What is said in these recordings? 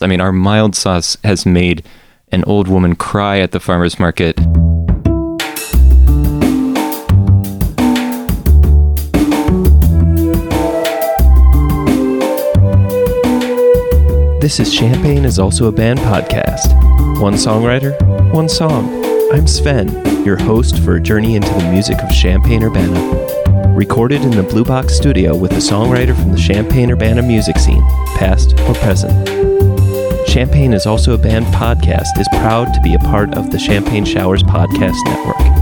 I mean, our mild sauce has made an old woman cry at the farmer's market. This is Champagne is also a band podcast. One songwriter, one song. I'm Sven, your host for a journey into the music of Champaign Urbana. Recorded in the Blue Box studio with a songwriter from the Champaign Urbana music scene, past or present. Champagne is also a band podcast is proud to be a part of the Champagne Showers Podcast Network.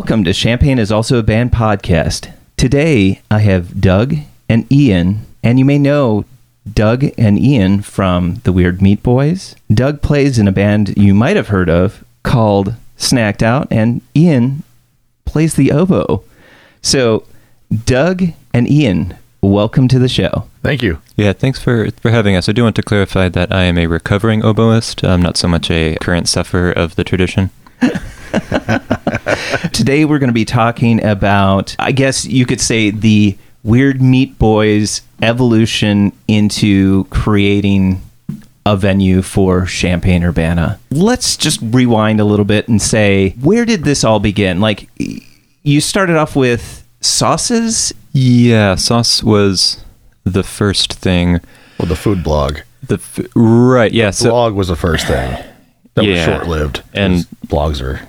Welcome to Champagne is also a band podcast. Today I have Doug and Ian, and you may know Doug and Ian from the Weird Meat Boys. Doug plays in a band you might have heard of called Snacked Out, and Ian plays the oboe. So, Doug and Ian, welcome to the show. Thank you. Yeah, thanks for, for having us. I do want to clarify that I am a recovering oboist. I'm not so much a current sufferer of the tradition. Today we're going to be talking about, I guess you could say, the Weird Meat Boys evolution into creating a venue for Champaign Urbana. Let's just rewind a little bit and say, where did this all begin? Like, you started off with sauces. Yeah, sauce was the first thing. Well, the food blog. The f- right, yeah. So blog was the first thing. That Yeah. was short lived. And- blogs are.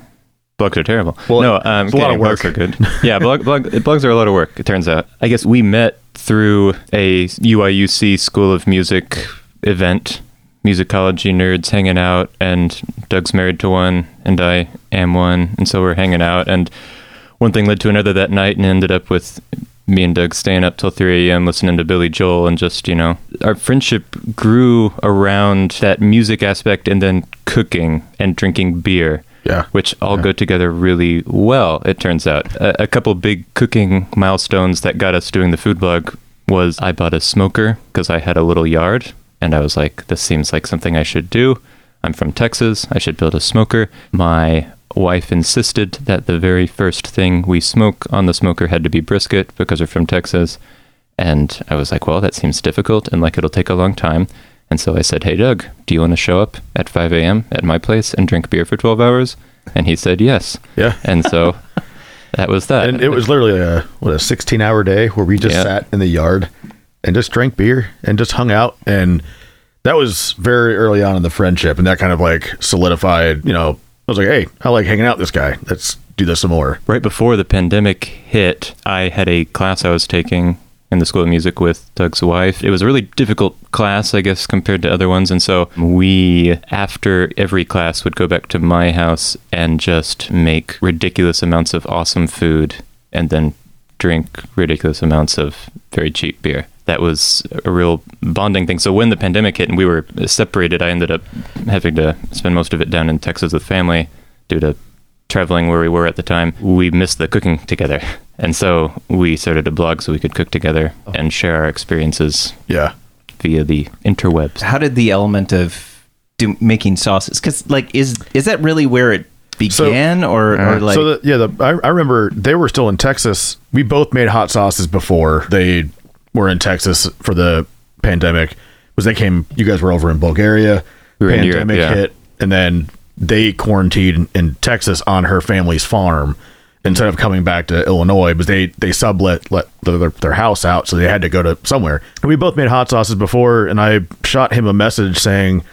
Blogs are terrible. Well, no, um, it's a lot of work. Blogs are good. yeah, blog, blog, blogs are a lot of work. It turns out. I guess we met through a UIUC School of Music event. Musicology nerds hanging out, and Doug's married to one, and I am one, and so we're hanging out. And one thing led to another that night, and ended up with me and Doug staying up till 3 a.m. listening to Billy Joel, and just you know, our friendship grew around that music aspect, and then cooking and drinking beer Yeah. which all go together really well, it turns out. A, a couple big cooking milestones that got us doing the food blog was I bought a smoker because I had a little yard, and I was like, this seems like something I should do. I'm from Texas. I should build a smoker. My wife insisted that the very first thing we smoke on the smoker had to be brisket because we're from Texas. And I was like, well, that seems difficult and like it'll take a long time. And so I said, hey, Doug, do you want to show up at 5 a.m. at my place and drink beer for 12 hours? And he said, yes. Yeah. And so that was that. And it was literally a what a 16 hour day where we just Yeah. sat in the yard and just drank beer and just hung out and that was very early on in the friendship and that kind of like solidified, you know, I was like, "Hey, I like hanging out with this guy. Let's do this some more." right before the pandemic hit, I had a class I was taking in the School of Music with Doug's wife. It was a really difficult class, I guess, compared to other ones. And so we, after every class, would go back to my house and just make ridiculous amounts of awesome food and then drink ridiculous amounts of very cheap beer. That was a real bonding thing. So when the pandemic hit and we were separated, I ended up having to spend most of it down in Texas with family due to traveling where we were at the time, we missed the cooking together. And so we started a blog so we could cook together oh. and share our experiences Yeah. via the interwebs. How did the element of do, making sauces? Because, like, is is that really where it began, or, or uh, like? so the, yeah, the, I, I remember they were still in Texas. We both made hot sauces before they were in Texas for the pandemic. Was they came? You guys were over in Bulgaria. We were in Europe, pandemic yeah. hit, and then they quarantined in Texas on her family's farm instead of coming back to Illinois. But they they sublet let their, their, house out, so they had to go to somewhere. And we both made hot sauces before, and I shot him a message saying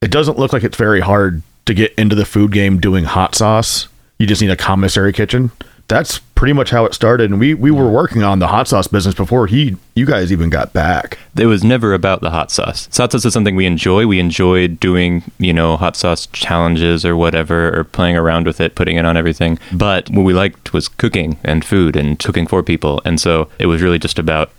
it doesn't look like it's very hard to get into the food game doing hot sauce. You just need a commissary kitchen. That's pretty much how it started. And we we were working on the hot sauce business before he you guys even got back. It was never about the hot sauce. Hot sauce is something we enjoy. We enjoyed doing, you know, hot sauce challenges or whatever, or playing around with it, putting it on everything. But what we liked was cooking and food and cooking for people. And so it was really just about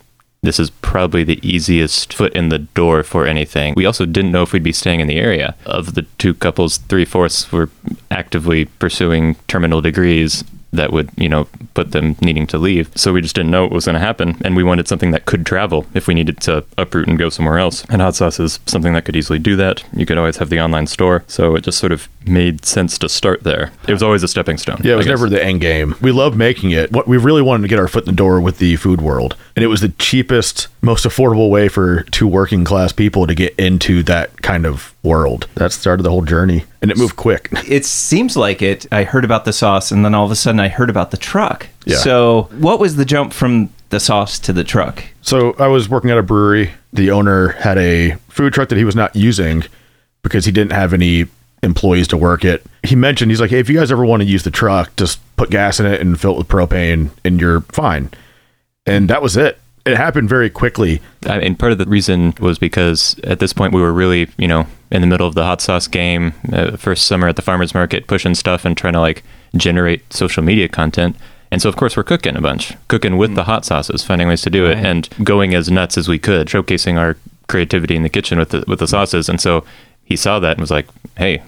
this is probably the easiest foot in the door for anything. We also didn't know if we'd be staying in the area. Of the two couples, three fourths were actively pursuing terminal degrees. That would, you know, put them needing to leave. So we just didn't know what was going to happen. And we wanted something that could travel if we needed to uproot and go somewhere else. And hot sauce is something that could easily do that. You could always have the online store. So it just sort of made sense to start there. It was always a stepping stone. Yeah, it was never the end game. We loved making it. What we really wanted to get our foot in the door with the food world, and it was the cheapest, most affordable way for two working class people to get into that kind of world. That started the whole journey, and it moved quick. It seems like it. I heard about the sauce, and then all of a sudden I heard about the truck. Yeah. So, what was the jump from the sauce to the truck? So I was working at a brewery. The owner had a food truck that he was not using because he didn't have any employees to work it. He mentioned he's like, hey, if you guys ever want to use the truck, just put gas in it and fill it with propane, and you're fine. And that was it. It happened very quickly. I mean, part of the reason was because at this point we were really, you know, in the middle of the hot sauce game, uh, first summer at the farmers market, pushing stuff and trying to like generate social media content. And so, of course, we're cooking a bunch, cooking with the hot sauces, finding ways to do it, and going as nuts as we could, showcasing our creativity in the kitchen with the with the sauces. And so he saw that and was like, "Hey,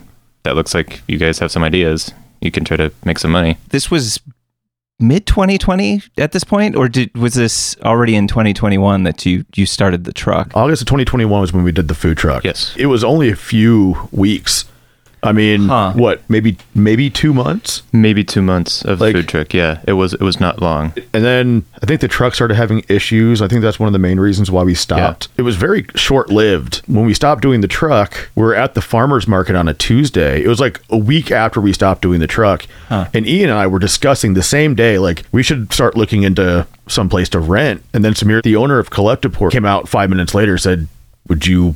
that looks like you guys have some ideas. You can try to make some money." This was mid 2020 at this point, or did was this already in 2021 that you you started the truck? August of 2021 was when we did the food truck. Yes. It was only a few weeks. I mean, Huh. what? Maybe maybe 2 months? Maybe two months of Like- food truck. Yeah, it was it was not long. And then I think the truck started having issues. I think that's one of the main reasons why we stopped. It was very short lived. When we stopped doing the truck, we are at the farmer's market on a Tuesday. It was like a week after we stopped doing the truck. And Ian and I were discussing the same day, like, we should start looking into some place to rent. And then Samir, the owner of Collective Pour, came out five minutes later, said, Would you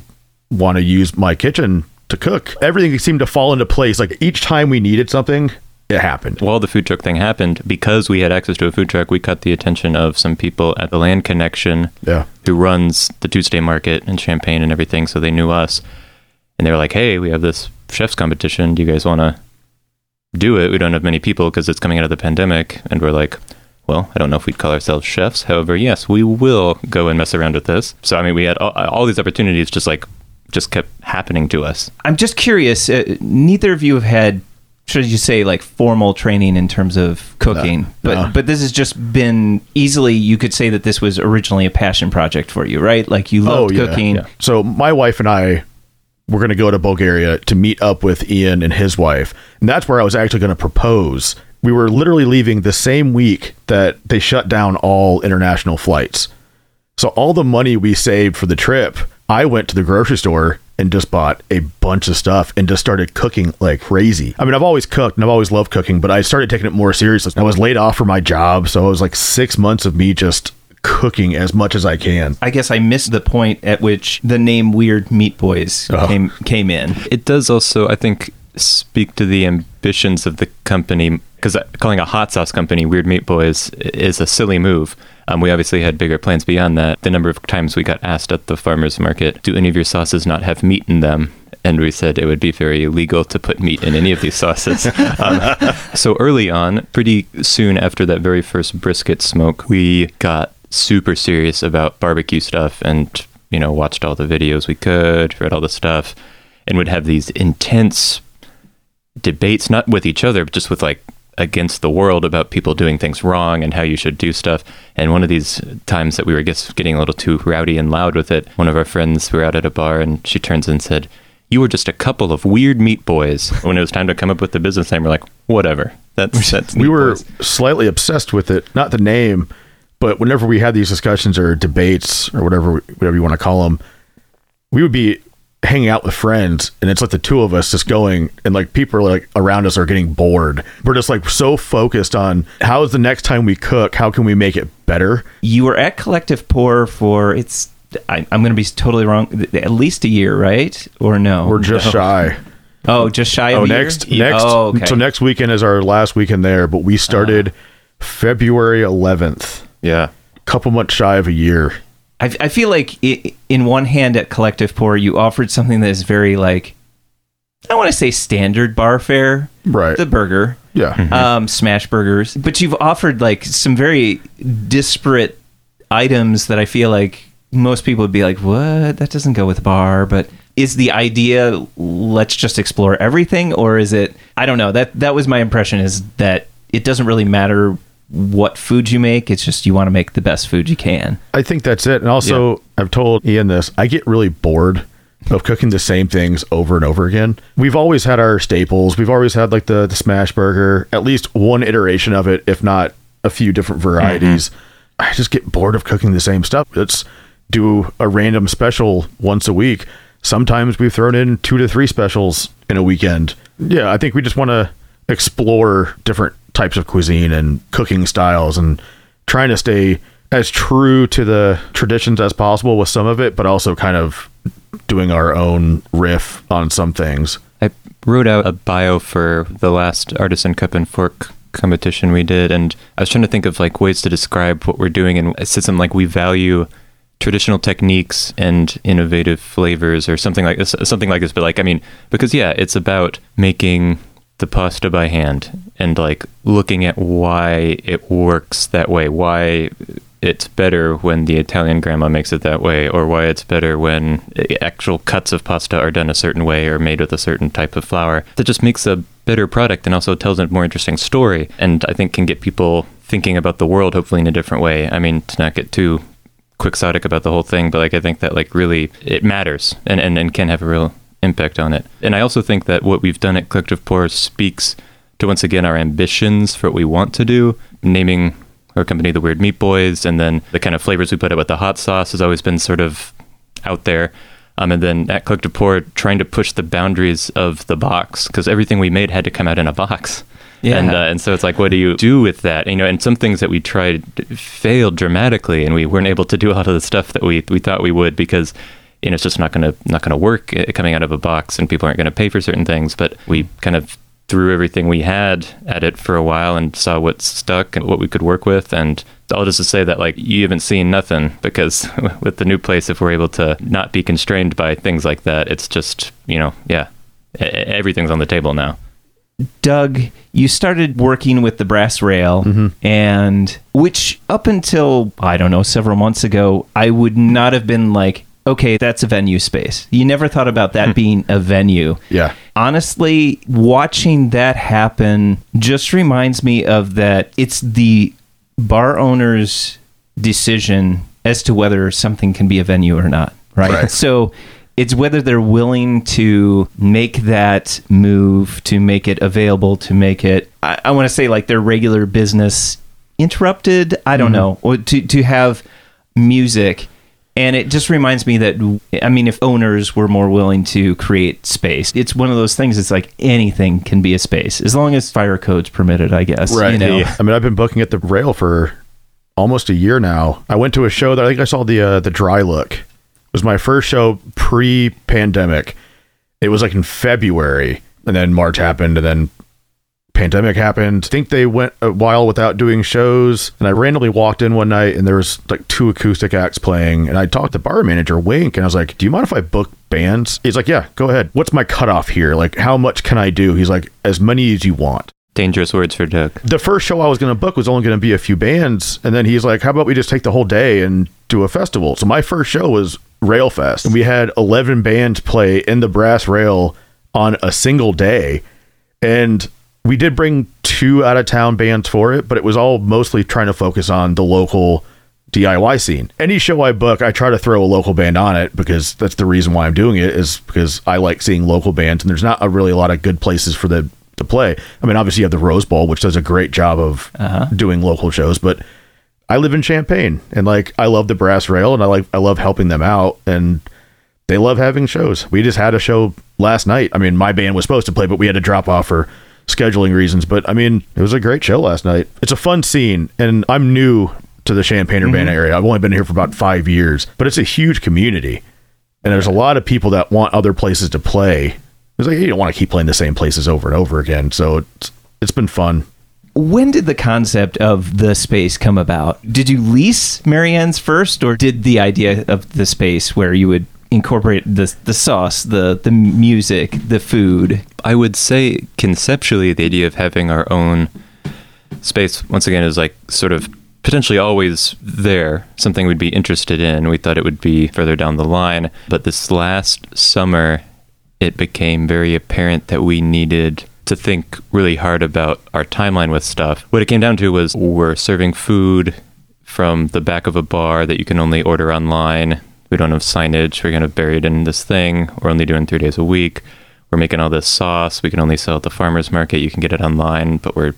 want to use my kitchen to cook? Everything seemed to fall into place. Like each time we needed something, it happened. while the food truck thing happened, because we had access to a food truck, we caught the attention of some people at the Land Connection Yeah. who runs the Tuesday market and Champaign and everything. So they knew us. And they were like, hey, we have this chef's competition. Do you guys want to do it? We don't have many people because it's coming out of the pandemic. And we're like, well, I don't know if we'd call ourselves chefs. However, yes, we will go and mess around with this. So, I mean, we had all, all these opportunities just like, just kept happening to us. I'm just curious. Uh, neither of you have had, should you say, like formal training in terms of cooking, but no. but this has just been easily. You could say that this was originally a passion project for you, right? Like you loved cooking. Oh, yeah. So my wife and I were going to go to Bulgaria to meet up with Ian and his wife, and that's where I was actually going to propose. We were literally leaving the same week that they shut down all international flights. So all the money we saved for the trip, I went to the grocery store and just bought a bunch of stuff and just started cooking like crazy. I mean, I've always cooked and I've always loved cooking, but I started taking it more seriously. I was laid off from my job, so it was like 6 months of me just cooking as much as I can. I guess I missed the point at which the name Weird Meat Boys Oh. came came in. It does also, I think, speak to the ambitions of the company because calling a hot sauce company Weird Meat Boys is a silly move. Um, we obviously had bigger plans beyond that. The number of times we got asked at the farmers market, "Do any of your sauces not have meat in them?" And we said it would be very illegal to put meat in any of these sauces. um, so early on, pretty soon after that very first brisket smoke, we got super serious about barbecue stuff and you know watched all the videos we could, read all the stuff, and would have these intense debates, not with each other, but just with like against the world about people doing things wrong and how you should do stuff. And one of these times that we were just getting a little too rowdy and loud with it, one of our friends, we were out at a bar and she turns and said, You were just a couple of weird meat boys. When it was time to come up with the business name, we're like, Whatever. That's that's we were Boys." slightly obsessed with it not the name but whenever we had these discussions or debates or whatever whatever you want to call them we would be hanging out with friends and it's like the two of us just going and like people like around us are getting bored we're just like so focused on how is the next time we cook how can we make it better You were at Collective Pour for it's. I, I'm going to be totally wrong. At least a year, right? Or no? we're just No. shy Oh, just shy of oh a year? next next Oh, okay. so next weekend is our last weekend there but we started uh-huh. february 11th Yeah. couple months shy of a year I, I feel like i in one hand at Collective Pour, you offered something that is very like I want to say standard bar fare, right the burger, yeah um, smash burgers, but you've offered like some very disparate items that I feel like most people would be like, "What? That doesn't go with bar." But is the idea let's just explore everything, or is it? I don't know. That that was my impression. Is that it doesn't really matter what food you make. It's just you want to make the best food you can. I think that's it. And also, I've told Ian this. I get really bored of cooking the same things over and over again. We've always had our staples. We've always had like the, the smash burger, at least one iteration of it, if not a few different varieties. Mm-hmm. I just get bored of cooking the same stuff. Let's do a random special once a week. Sometimes we've thrown in two to three specials in a weekend. Yeah, I think we just want to explore different types of cuisine and cooking styles and trying to stay as true to the traditions as possible with some of it, but also kind of doing our own riff on some things. I wrote out a bio for the last artisan cup and fork competition we did, and I was trying to think of like ways to describe what we're doing, and it said something like we value traditional techniques and innovative flavors or something like this something like this but like i mean because yeah it's about making the pasta by hand and like looking at why it works that way why it's better when the Italian grandma makes it that way, or why it's better when actual cuts of pasta are done a certain way or made with a certain type of flour. That just makes a better product and also tells a more interesting story, and I think can get people thinking about the world hopefully in a different way. I mean, to not get too quixotic about the whole thing, but like I think that like really it matters and, and, and can have a real impact on it. And I also think that what we've done at Collective Pour speaks to once again our ambitions for what we want to do, naming our company the Weird Meat Boys, and then the kind of flavors we put out with the hot sauce has always been sort of out there. Um, and then at Collective Pour, trying to push the boundaries of the box because everything we made had to come out in a box. Yeah. And, uh, and so it's like, what do you do with that? You know, and some things that we tried failed dramatically, and we weren't able to do a lot of the stuff that we, we thought we would because you know it's just not going to not going to work uh, coming out of a box, and people aren't going to pay for certain things. But we kind of threw everything we had at it for a while and saw what stuck and what we could work with. And all just to say that like you haven't seen nothing because with the new place, if we're able to not be constrained by things like that, it's just you know yeah, everything's on the table now. Doug, you started working with the brass rail, and which up until, I don't know, several months ago, I would not have been like, okay, that's a venue space. You never thought about that hmm. being a venue. Yeah. Honestly, watching that happen just reminds me of that it's the bar owner's decision as to whether something can be a venue or not, right? Right. So it's whether they're willing to make that move, to make it available, to make it, I, I want to say like their regular business interrupted. I don't mm-hmm. know, or to, to have music. And it just reminds me that, I mean, if owners were more willing to create space, it's one of those things. It's like anything can be a space as long as fire codes permitted, I guess. Right. You know? Yeah. I mean, I've been booking at the rail for almost a year now. I went to a show that I think I saw the uh, the dry look. It was my first show pre pandemic. It was like in February, and then March happened, and then pandemic happened. I think they went a while without doing shows, and I randomly walked in one night, and there was like two acoustic acts playing, and I talked to bar manager Wink, and I was like, "Do you mind if I book bands?" He's like, "Yeah, go ahead. What's my cutoff here? Like, how much can I do?" He's like, "As many as you want." Dangerous words for Doug. the first show I was going to book was only going to be a few bands, and then he's like, "How about we just take the whole day and do a festival?" So my first show was Railfest, and we had eleven bands play in the Brass Rail on a single day, and we did bring two out of town bands for it, but it was all mostly trying to focus on the local DIY scene. Any show I book, I try to throw a local band on it because that's the reason why I'm doing it is because I like seeing local bands, and there's not a really a lot of good places for the to play. I mean, obviously you have the Rose Bowl, which does a great job of uh-huh. doing local shows, but I live in Champaign, and like I love the Brass Rail, and I like I love helping them out, and they love having shows. We just had a show last night. I mean, my band was supposed to play, but we had to drop off for scheduling reasons. But I mean, it was a great show last night. It's a fun scene, and I'm new to the Champaign Urbana mm-hmm. area. I've only been here for about five years, but it's a huge community, and there's a lot of people that want other places to play. It's like you don't want to keep playing the same places over and over again. So it's it's been fun. When did the concept of the space come about? Did you lease Merry-Ann's first, or did the idea of the space where you would incorporate the the sauce, the the music, the food? I would say conceptually, the idea of having our own space once again is like sort of potentially always there, something we'd be interested in. We thought it would be further down the line, but this last summer, it became very apparent that we needed to think really hard about our timeline with stuff. What it came down to was we're serving food from the back of a bar that you can only order online. We don't have signage. We're to bury it in this thing. We're only doing three days a week. We're making all this sauce. We can only sell at the farmer's market. You can get it online, but we're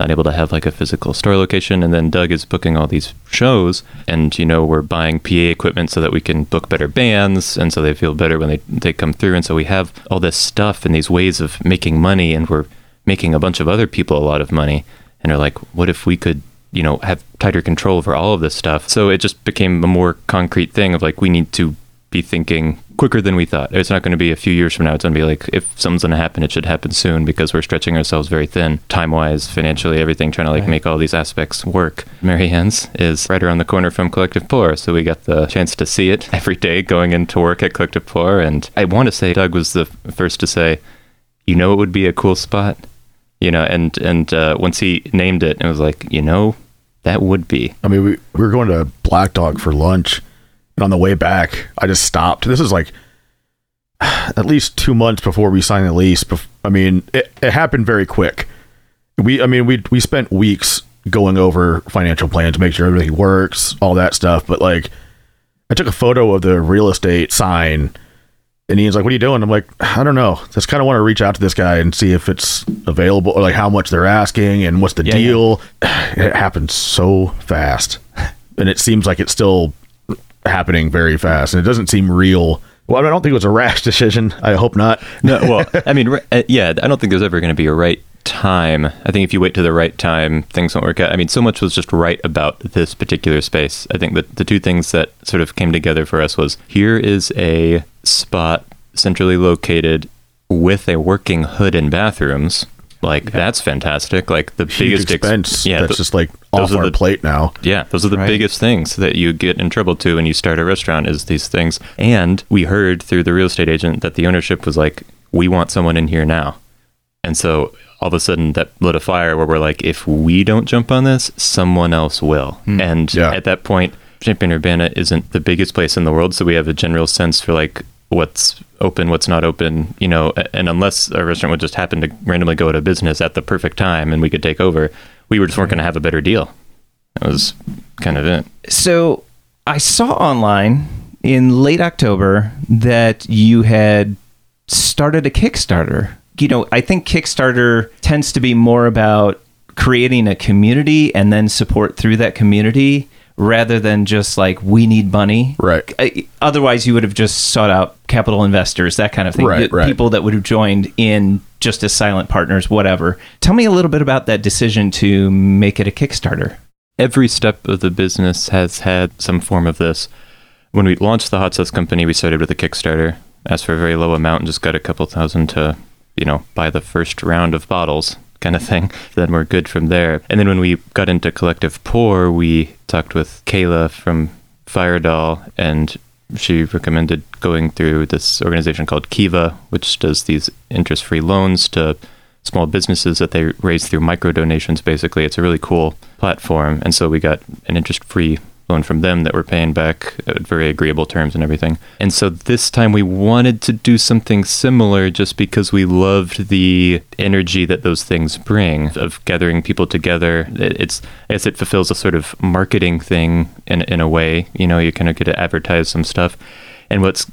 not able to have like a physical store location. And then Doug is booking all these shows, and you know we're buying PA equipment so that we can book better bands, and so they feel better when they they come through. And so we have all this stuff and these ways of making money, and we're making a bunch of other people a lot of money. And are like, what if we could you know have tighter control over all of this stuff? So it just became a more concrete thing of like we need to be thinking quicker than we thought. It's not going to be a few years from now. It's going to be like if something's going to happen, it should happen soon because we're stretching ourselves very thin, time wise, financially, everything, trying to like Right. make all these aspects work. Merry-Ann's is right around the corner from Collective Pour so we got the chance to see it every day going into work at Collective Pour And I want to say Doug was the first to say, you know, it would be a cool spot, you know, and and uh, once he named it, it was like, you know, that would be. I mean, we, we were going to Black Dog for lunch, and on the way back, I just stopped. This is like at least two months before we signed the lease. I mean, it, it happened very quick. We, I mean, we we spent weeks going over financial plans make sure everything works, all that stuff. But like, I took a photo of the real estate sign, and Ian's like, "What are you doing?" I'm like, "I don't know. Just kind of want to reach out to this guy and see if it's available, or like how much they're asking and what's the Yeah, yeah. deal." It happened so fast, and it seems like it's still happening very fast, and it doesn't seem real. Well, I don't think it was a rash decision. I hope not. No, well, I mean, uh, yeah, I don't think there's ever going to be a right time. I think if you wait to the right time, things won't work out. I mean, so much was just right about this particular space. I think that the two things that sort of came together for us was here is a spot centrally located with a working hood and bathrooms. Like that's fantastic. Like the Huge biggest ex- expense. yeah, that's th- just like off our the- plate now. yeah, those are the Right. biggest things that you get in trouble to when you start a restaurant is these things. And we heard through the real estate agent that the ownership was like, "We want someone in here now." And so all of a sudden that lit a fire where we're like, if we don't jump on this, someone else will. Hmm. And Yeah. at that point, Champaign Urbana isn't the biggest place in the world, so we have a general sense for like what's open, what's not open, you know, and unless a restaurant would just happen to randomly go out of business at the perfect time and we could take over, we were just weren't going to have a better deal. That was kind of it. So I saw online in late October that you had started a Kickstarter. You know, I think Kickstarter tends to be more about creating a community and then support through that community rather than just like we need money. Right. I- Otherwise, you would have just sought out capital investors, that kind of thing. Right, right. People that would have joined in just as silent partners, whatever. Tell me a little bit about that decision to make it a Kickstarter. every step of the business has had some form of this. When we launched the hot sauce company, we started with a Kickstarter, asked for a very low amount, and just got a couple thousand to, you know, buy the first round of bottles, kind of thing. Then we're good from there. And then when we got into Collective Pour, we talked with Kayla from Firedoll, and she recommended going through this organization called Kiva, which does these interest-free loans to small businesses that they raise through micro donations basically it's a really cool platform and so we got an interest free loan from them that we're paying back at very agreeable terms and everything and so this time we wanted to do something similar just because we loved the energy that those things bring of gathering people together It- it's guess it fulfills a sort of marketing thing in, in a way you know you kind of get to advertise some stuff and what's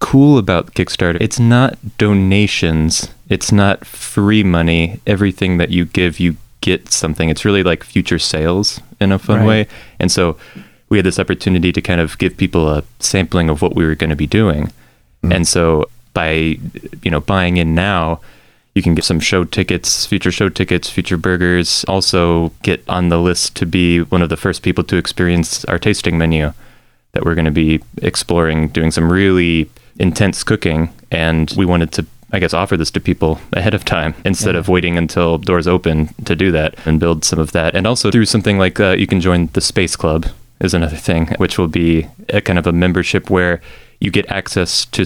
cool about Kickstarter. It's not donations. It's not free money. Everything that you give, you get something. It's really like future sales in a fun Right. way. And so we had this opportunity to kind of give people a sampling of what we were going to be doing. Mm-hmm. And so by you know buying in now, you can get some show tickets, future show tickets, future burgers. Also get on the list to be one of the first people to experience our tasting menu that we're going to be exploring, doing some really intense cooking. And we wanted to, I guess, offer this to people ahead of time instead of waiting until doors open to do that and build some of that. And also through something like uh, you can join the Space Club is another thing, which will be a kind of a membership where you get access to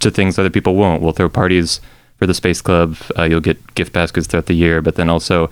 to things other people won't. We'll throw parties for the Space Club. Uh, you'll get gift baskets throughout the year, but then also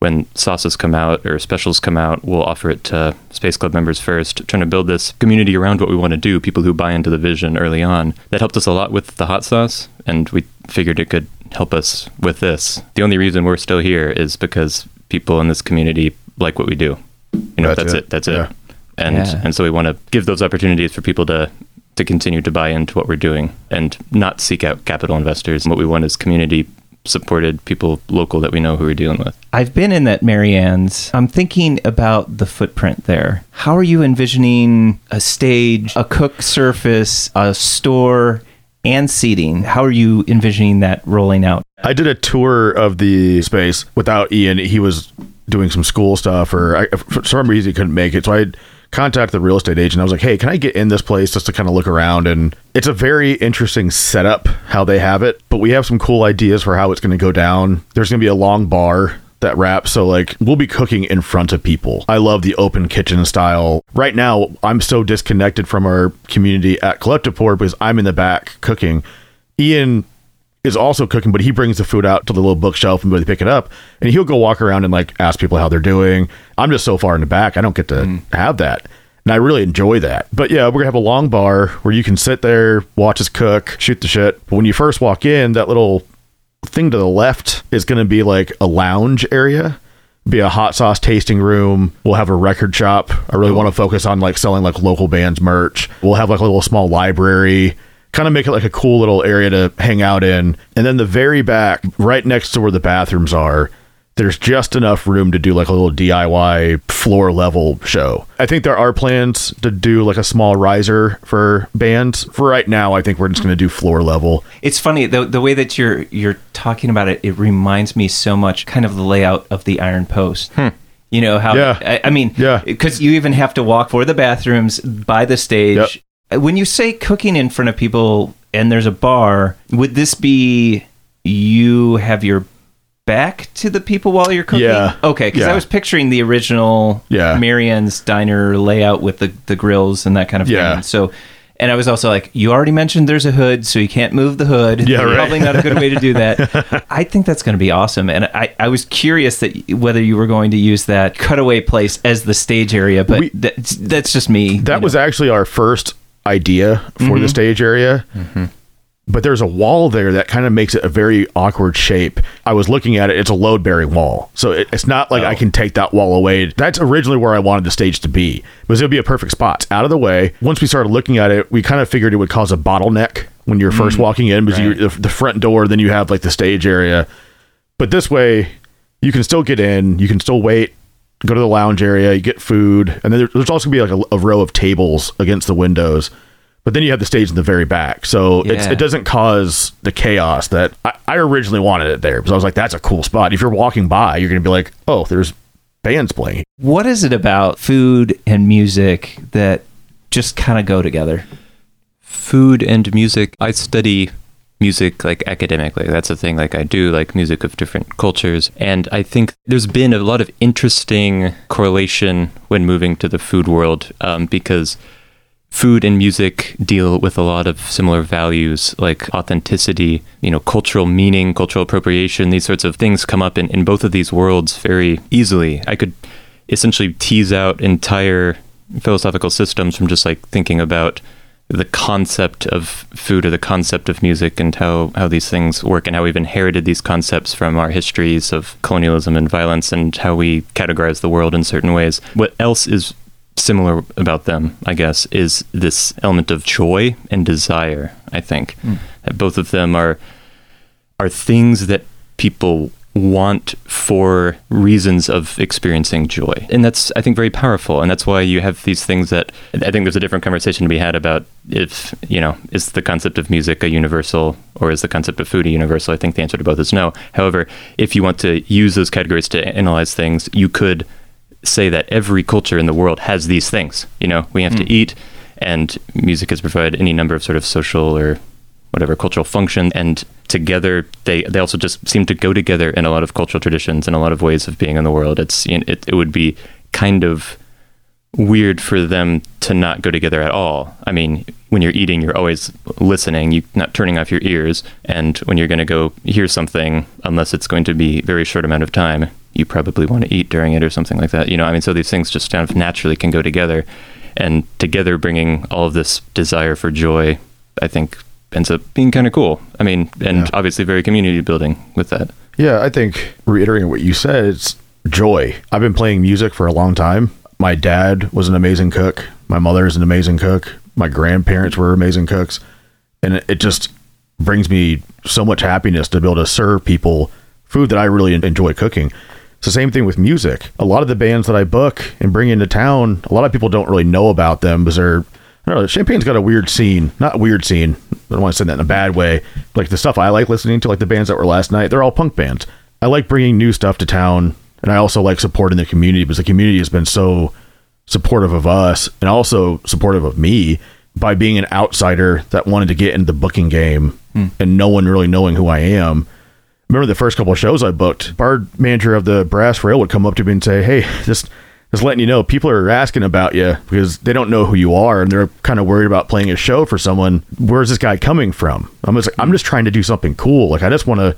when sauces come out or specials come out, we'll offer it to Space Club members first, trying to build this community around what we want to do, people who buy into the vision early on. That helped us a lot with the hot sauce, and we figured it could help us with this. The only reason we're still here is because people in this community like what we do. You know, That's that's, it. it. That's Yeah. it. And Yeah. and so we want to give those opportunities for people to to continue to buy into what we're doing and not seek out capital investors. What we want is community supported people local that we know who we're dealing with. I've been in that Merry-Ann's. I'm thinking about the footprint there. How are you envisioning a stage, a cook surface, a store, and seating? How are you envisioning that rolling out? I did a tour of the space without Ian. He was doing some school stuff, or I, for some reason he couldn't make it. So I contacted the real estate agent. I was like, "Hey, can I get in this place just to kind of look around?" And it's a very interesting setup how they have it, but we have some cool ideas for how it's going to go down. There's going to be a long bar that wraps so like we'll be cooking in front of people i love the open kitchen style right now i'm so disconnected from our community at collective pour because i'm in the back cooking ian is also cooking, but he brings the food out to the little bookshelf and they pick it up, and he'll go walk around and like ask people how they're doing. I'm just so far in the back, I don't get to mm. have that, and I really enjoy that. But yeah, we're gonna have a long bar where you can sit there, watch us cook, shoot the shit. But when you first walk in, that little thing to the left is gonna be like a lounge area. Be a hot sauce tasting room. We'll have a record shop. I really want to focus on like selling like local bands merch. We'll have like a little small library kind of make it like a cool little area to hang out in. And then the very back, right next to where the bathrooms are, there's just enough room to do like a little DIY floor level show. I think there are plans to do like a small riser for bands. For right now, I think we're just going to do floor level. It's funny the the way that you're you're talking about it. It reminds me so much, kind of the layout of the Iron Post. Hmm. You know how? Yeah. I, I mean, Yeah. because you even have to walk for the bathrooms by the stage. When you say cooking in front of people and there's a bar, would this be you have your back to the people while you're cooking? Yeah. Okay, because Yeah. I was picturing the original Yeah. Merry-Ann's diner layout with the the grills and that kind of Yeah. thing. So. And I was also like, you already mentioned there's a hood, so you can't move the hood. Yeah, right. Probably not a good way to do that. I think that's going to be awesome. And I, I was curious that whether you were going to use that cutaway place as the stage area, but We- that's, that's just me. That was know. actually our first idea for the mm-hmm. stage area. Mm-hmm. But there's a wall there that kind of makes it a very awkward shape. I was looking at it; it's a load bearing wall, so it, it's not like I oh. can take that wall away. That's originally where I wanted the stage to be, because it would be a perfect spot. Out of the way. Once we started looking at it, we kind of figured it would cause a bottleneck when you're first mm. walking in, because you the, the front door, then you have like the stage area. But this way, you can still get in, you can still wait, go to the lounge area, you get food, and then there's also gonna be like a, a row of tables against the windows. But then you have the stage in the very back, so it's, Yeah. it doesn't cause the chaos that I, I originally wanted it there. Because I was like, that's a cool spot. If you're walking by, you're gonna be like, oh, there's bands playing. What is it about food and music that just kind of go together? food and music. I study music like academically. That's a thing like I do, like music of different cultures. And I think there's been a lot of interesting correlation when moving to the food world um, because food and music deal with a lot of similar values like authenticity, you know, cultural meaning, cultural appropriation. These sorts of things come up in, in both of these worlds very easily. I could essentially tease out entire philosophical systems from just like thinking about the concept of food or the concept of music and how, how these things work and how we've inherited these concepts from our histories of colonialism and violence and how we categorize the world in certain ways. What else is similar about them, I guess, is this element of joy and desire, I think. That both of them are are things that people want for reasons of experiencing joy. And that's I think very powerful and that's why you have these things that I think there's a different conversation to be had about if, you know, is the concept of music a universal or is the concept of food a universal? I think the answer to both is no. However, if you want to use those categories to analyze things, you could say that every culture in the world has these things. You know, we have to hmm. eat, and music has provided any number of sort of social or whatever cultural function, and together they they also just seem to go together in a lot of cultural traditions and a lot of ways of being in the world. It's you know, it it would be kind of weird for them to not go together at all. I mean, when you're eating, you're always listening, you're not turning off your ears. And when you're going to go hear something, unless it's going to be a very short amount of time, you probably want to eat during it or something like that. You know, I mean, so these things just kind of naturally can go together. And together bringing all of this desire for joy, I think ends up being kind of cool. I mean, and Yeah. obviously very community building with that. Yeah, I think reiterating what you said, it's joy. I've been playing music for a long time. My dad was an amazing cook. My mother is an amazing cook. My grandparents were amazing cooks. And it, it just brings me so much happiness to be able to serve people food that I really enjoy cooking. It's the same thing with music. A lot of the bands that I book and bring into town, a lot of people don't really know about them because they're Know. Champaign's got a weird scene. Not weird scene. I don't want to say that in a bad way. Like the stuff I like listening to, like the bands that were last night, they're all punk bands. I like bringing new stuff to town, and I also like supporting the community because the community has been so supportive of us and also supportive of me by being an outsider that wanted to get into the booking game hmm. and no one really knowing who I am. Remember the first couple of shows I booked, bar manager of the Brass Rail would come up to me and say, "Hey, just just letting you know, people are asking about you because they don't know who you are and they're kind of worried about playing a show for someone. Where's this guy coming from? I'm just I'm just trying to do something cool. Like I just want to.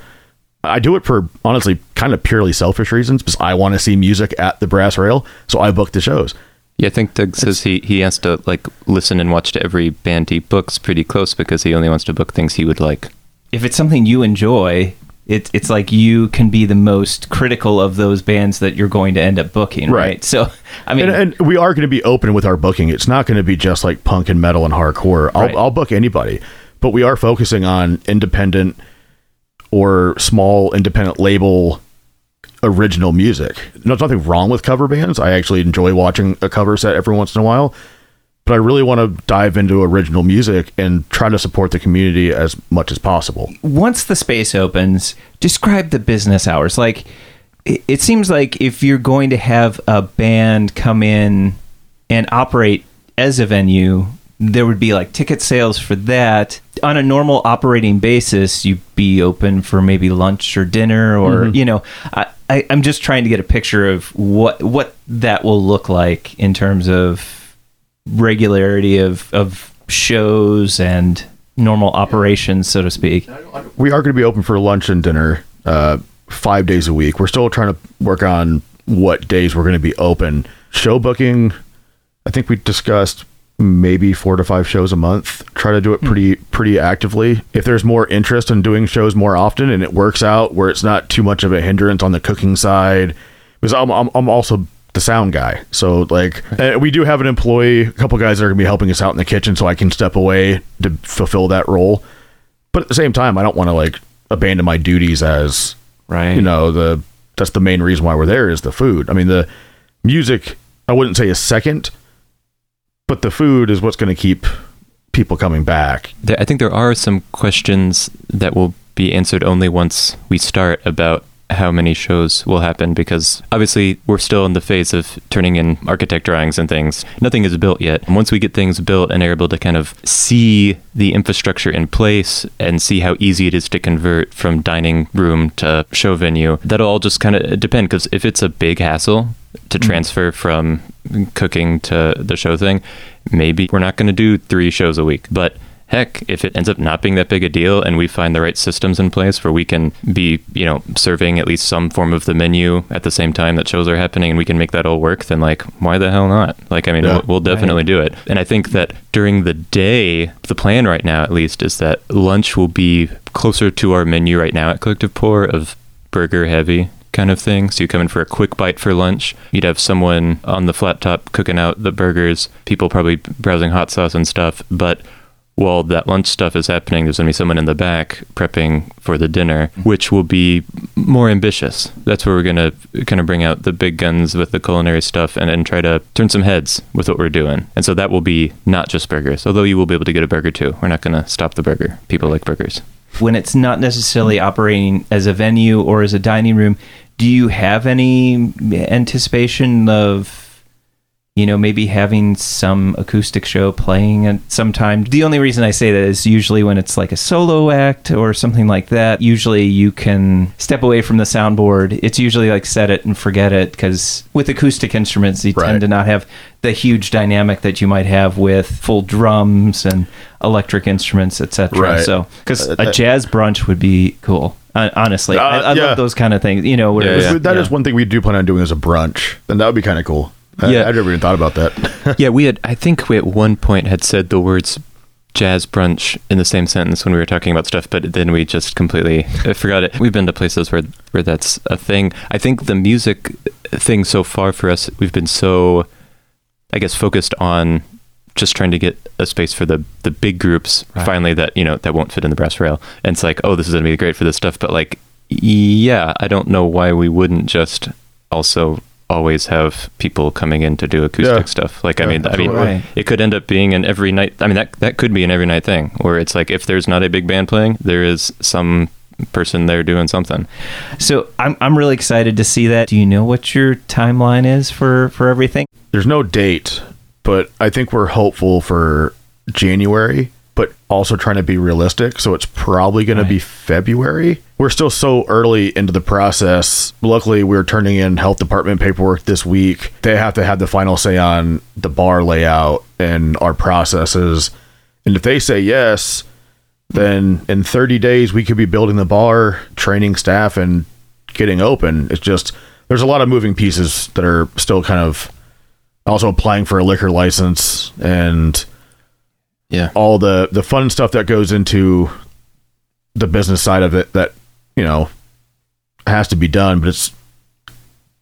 I do it for honestly kind of purely selfish reasons because I want to see music at the Brass Rail, so I book the shows. Yeah, I think Doug says he, he has to like listen and watch to every band he books pretty close because he only wants to book things he would like. If it's something you enjoy, it, it's like you can be the most critical of those bands that you're going to end up booking, right? Right. So, I mean, and, and we are going to be open with our booking. It's not going to be just like punk and metal and hardcore. I'll, Right. I'll book anybody, but we are focusing on independent or small independent label original music. No, there's nothing wrong with cover bands. I actually enjoy watching a cover set every once in a while, but I really want to dive into original music and try to support the community as much as possible. once the space opens, describe the business hours. Like, it, seems like if you're going to have a band come in and operate as a venue, there would be like ticket sales for that. On a normal operating basis, you'd be open for maybe lunch or dinner, or mm-hmm. you know, I, I, I'm just trying to get a picture of what what that will look like in terms of regularity of of shows and normal operations, so to speak. we are going to be open for lunch and dinner uh, five days a week. We're still trying to work on what days we're going to be open. Show booking, I think we discussed maybe four to five shows a month. Try to do it pretty pretty actively. If there's more interest in doing shows more often and it works out where it's not too much of a hindrance on the cooking side, because I'm I'm, I'm also the sound guy. So like uh, we do have an employee, a couple guys that are going to be helping us out in the kitchen, so I can step away to fulfill that role but at the same time, I don't want to like abandon my duties as Right. You know, the that's the main reason why we're there is the food. I mean, the music I wouldn't say is second, but the food is what's going to keep people coming back. I think there are some questions that will be answered only once we start about how many shows will happen because obviously we're still in the phase of turning in architect drawings and things. Nothing is built yet. And once we get things built and are able to kind of see the infrastructure in place and see how easy it is to convert from dining room to show venue, that'll all just kind of depend because if it's a big hassle to mm-hmm. transfer from cooking to the show thing, maybe we're not going to do three shows a week. But heck, if it ends up not being that big a deal and we find the right systems in place where we can be, you know, serving at least some form of the menu at the same time that shows are happening and we can make that all work, then like, why the hell not? Like, I mean, Yeah. we'll, we'll definitely do it. And I think that during the day, the plan right now, at least, is that lunch will be closer to our menu right now at Collective Pour of burger heavy kind of thing. So you come in for a quick bite for lunch. You'd have someone on the flat top cooking out the burgers, people probably browsing hot sauce and stuff. But while that lunch stuff is happening, there's going to be someone in the back prepping for the dinner, mm-hmm. which will be more ambitious. That's where we're going to kind of bring out the big guns with the culinary stuff and, and try to turn some heads with what we're doing. And so that will be not just burgers, although you will be able to get a burger too. We're not going to stop the burger. People like burgers. when it's not necessarily operating as a venue or as a dining room, do you have any anticipation of you know, maybe having some acoustic show playing at some time. The only reason I say that is usually when it's like a solo act or something like that, usually you can step away from the soundboard. It's usually like set it and forget it because with acoustic instruments, you Right. tend to not have the huge dynamic that you might have with full drums and electric instruments, etc. Right. So, because Uh, a uh, jazz brunch would be cool. Uh, honestly, Uh, I, I yeah. love those kind of things. You know, where Yeah, it's- yeah. That is yeah. one thing we do plan on doing as a brunch, and that would be kind of cool. I, Yeah. I never even thought about that. yeah, we had. I think we at one point had said the words jazz brunch in the same sentence when we were talking about stuff, but then we just completely forgot it. We've been to places where where that's a thing. I think the music thing so far for us, we've been so, I guess, focused on just trying to get a space for the the big groups Right. finally that you know that won't fit in the brass rail and it's like oh this is going to be great for this stuff but like yeah i don't know why we wouldn't just also always have people coming in to do acoustic Yeah. stuff like i mean i mean. Right. it could end up being an every night i mean that that could be an every night thing where it's like if there's not a big band playing there is some person there doing something So I'm I'm really excited to see that. Do you know what your timeline is for for everything? There's no date, but I think we're hopeful for January, but also trying to be realistic. So it's probably going to be February. We're still so early into the process. Luckily, we're turning in health department paperwork this week. They have to have the final say on the bar layout and our processes. And if they say yes, then in 30 days we could be building the bar, training staff, and getting open. It's just there's a lot of moving pieces that are still kind of also applying for a liquor license and yeah all the the fun stuff that goes into the business side of it that you know has to be done, but it's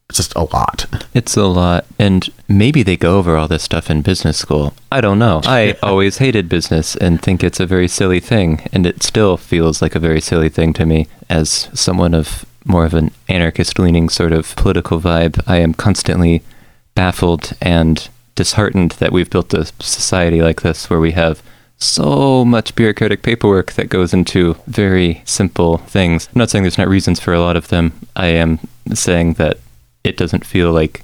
it's just a lot. It's a lot. And maybe they go over all this stuff in business school. I don't know. I always hated business and think it's a very silly thing. And it still feels like a very silly thing to me as someone of more of an anarchist leaning sort of political vibe. I am constantly baffled and disheartened that we've built a society like this where we have so much bureaucratic paperwork that goes into very simple things. I'm not saying there's not reasons for a lot of them. I am saying that it doesn't feel like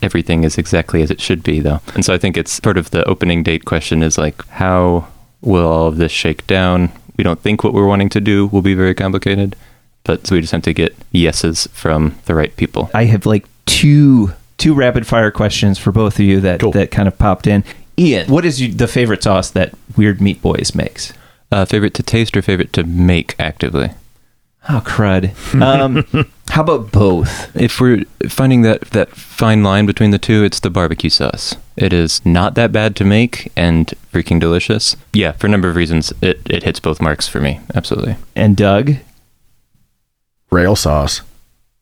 everything is exactly as it should be, though. And so I think it's sort of the opening date question is like, how will all of this shake down? We don't think what we're wanting to do will be very complicated, but so we just have to get yeses from the right people. I have like two two rapid fire questions for both of you that Cool. that kind of popped in. Ian, what is you, the favorite sauce that Weird Meat Boys makes? Uh, favorite to taste or favorite to make actively? Oh crud! Um, how about both? If we're finding that that fine line between the two, it's the barbecue sauce. It is not that bad to make and freaking delicious. Yeah, for a number of reasons, it, it hits both marks for me. Absolutely. And Doug, Rail sauce.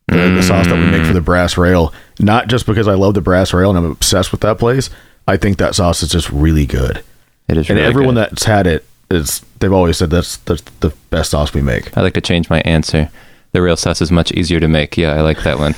The, the sauce that we make for the brass rail. Not just because I love the brass rail and I'm obsessed with that place. I think that sauce is just really good. It is And really everyone good. that's had it is they've always said that's that's the best sauce we make. I like to change my answer. The real sauce is much easier to make. Yeah, I like that one.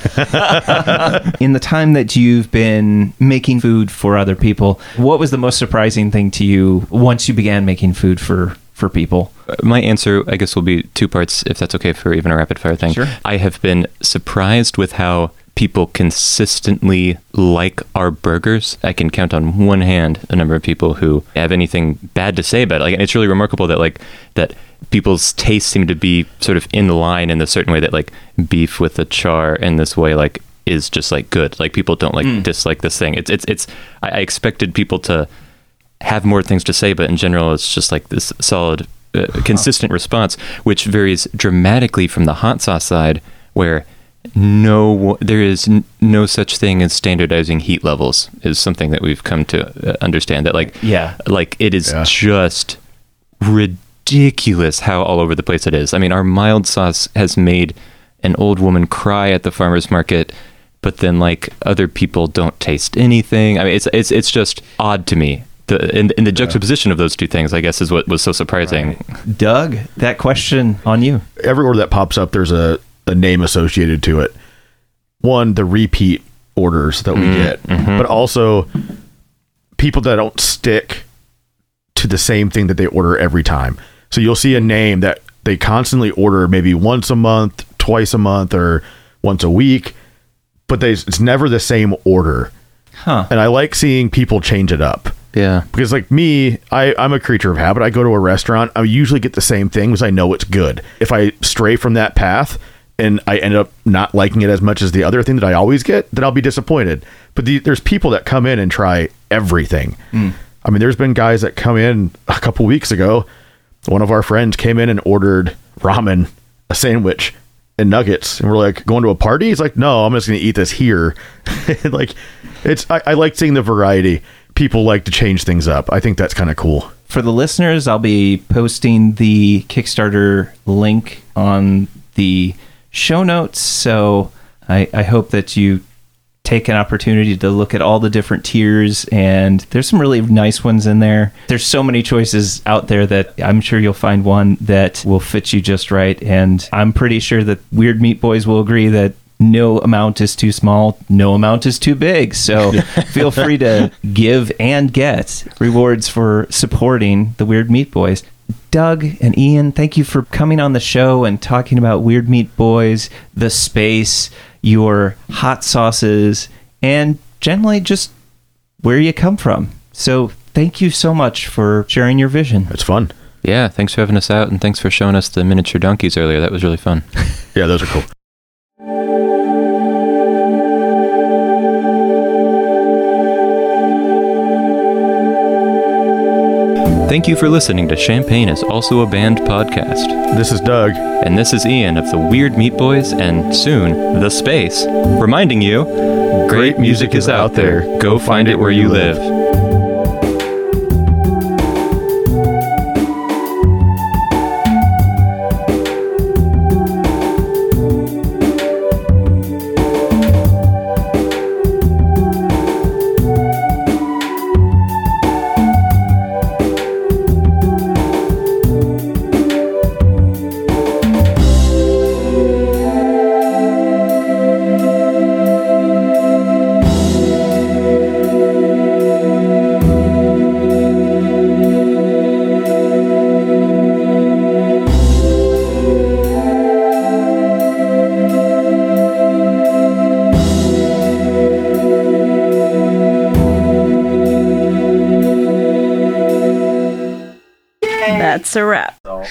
in the time that you've been making food for other people, what was the most surprising thing to you once you began making food for for people? my answer, I guess, will be two parts, if that's okay for even a rapid fire thing. Sure. I have been surprised with how people consistently like our burgers. I can count on one hand the number of people who have anything bad to say about it. Like, it's really remarkable that like that people's tastes seem to be sort of in line in a certain way that like beef with a char in this way like is just like good. Like people don't like dislike this thing. It's it's it's. I, I expected people to have more things to say, but in general, it's just like this solid, uh, consistent response, which varies dramatically from the hot sauce side, where no, there is n- no such thing as standardizing heat levels. Is something that we've come to uh, understand that, like, Yeah. like it is Yeah. just ridiculous how all over the place it is. I mean, our mild sauce has made an old woman cry at the farmers market, but then like other people don't taste anything. I mean, it's it's it's just odd to me. The in, in the juxtaposition of those two things, I guess, is what was so surprising. Doug, that question on you. Every order that pops up, there's a, a name associated to it. One, the repeat orders that we mm-hmm. get, mm-hmm. but also people that don't stick to the same thing that they order every time. So you'll see a name that they constantly order maybe once a month, twice a month, or once a week, but they, it's never the same order. Huh. and I like seeing people change it up. Yeah. Because like me, I, I'm a creature of habit. I go to a restaurant, I usually get the same thing because I know it's good. If I stray from that path and I end up not liking it as much as the other thing that I always get, then I'll be disappointed. But the, there's people that come in and try everything. Mm. I mean, there's been guys that come in a couple weeks ago. One of our friends came in and ordered ramen, a sandwich, and nuggets, and we're like going to a party. He's like, "No, I'm just going to eat this here." like, it's I, I like seeing the variety. People like to change things up. I think that's kind of cool. For the listeners, I'll be posting the Kickstarter link on the show notes. So I, I hope that you take an opportunity to look at all the different tiers and there's some really nice ones in there. There's so many choices out there that I'm sure you'll find one that will fit you just right and I'm pretty sure that Weird Meat Boys will agree that no amount is too small, no amount is too big. So feel free to give and get rewards for supporting the Weird Meat Boys. Doug and Ian, thank you for coming on the show and talking about Weird Meat Boys, the space, your hot sauces, and generally just where you come from. So thank you so much for sharing your vision. It's fun. Yeah. Thanks for having us out and thanks for showing us the miniature donkeys earlier. That was really fun. Yeah, those are cool. Thank you for listening to Champaign is Also a Band podcast. This is Doug. And this is Ian of the Weird Meat Boys and soon The Space, reminding you great music is out there. Go find it where you live. That's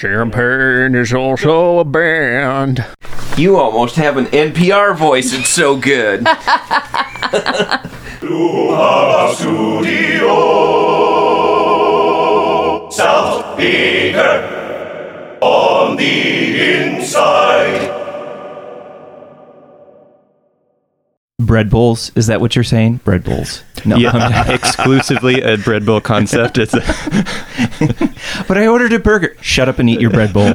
Champaign is also a band. You almost have an NPR voice. It's so good. Bread bowls. Is that what you're saying? Bread bowls. No. Yeah, exclusively a bread bowl concept. It's a, but I ordered a burger. Shut up and eat your bread bowl.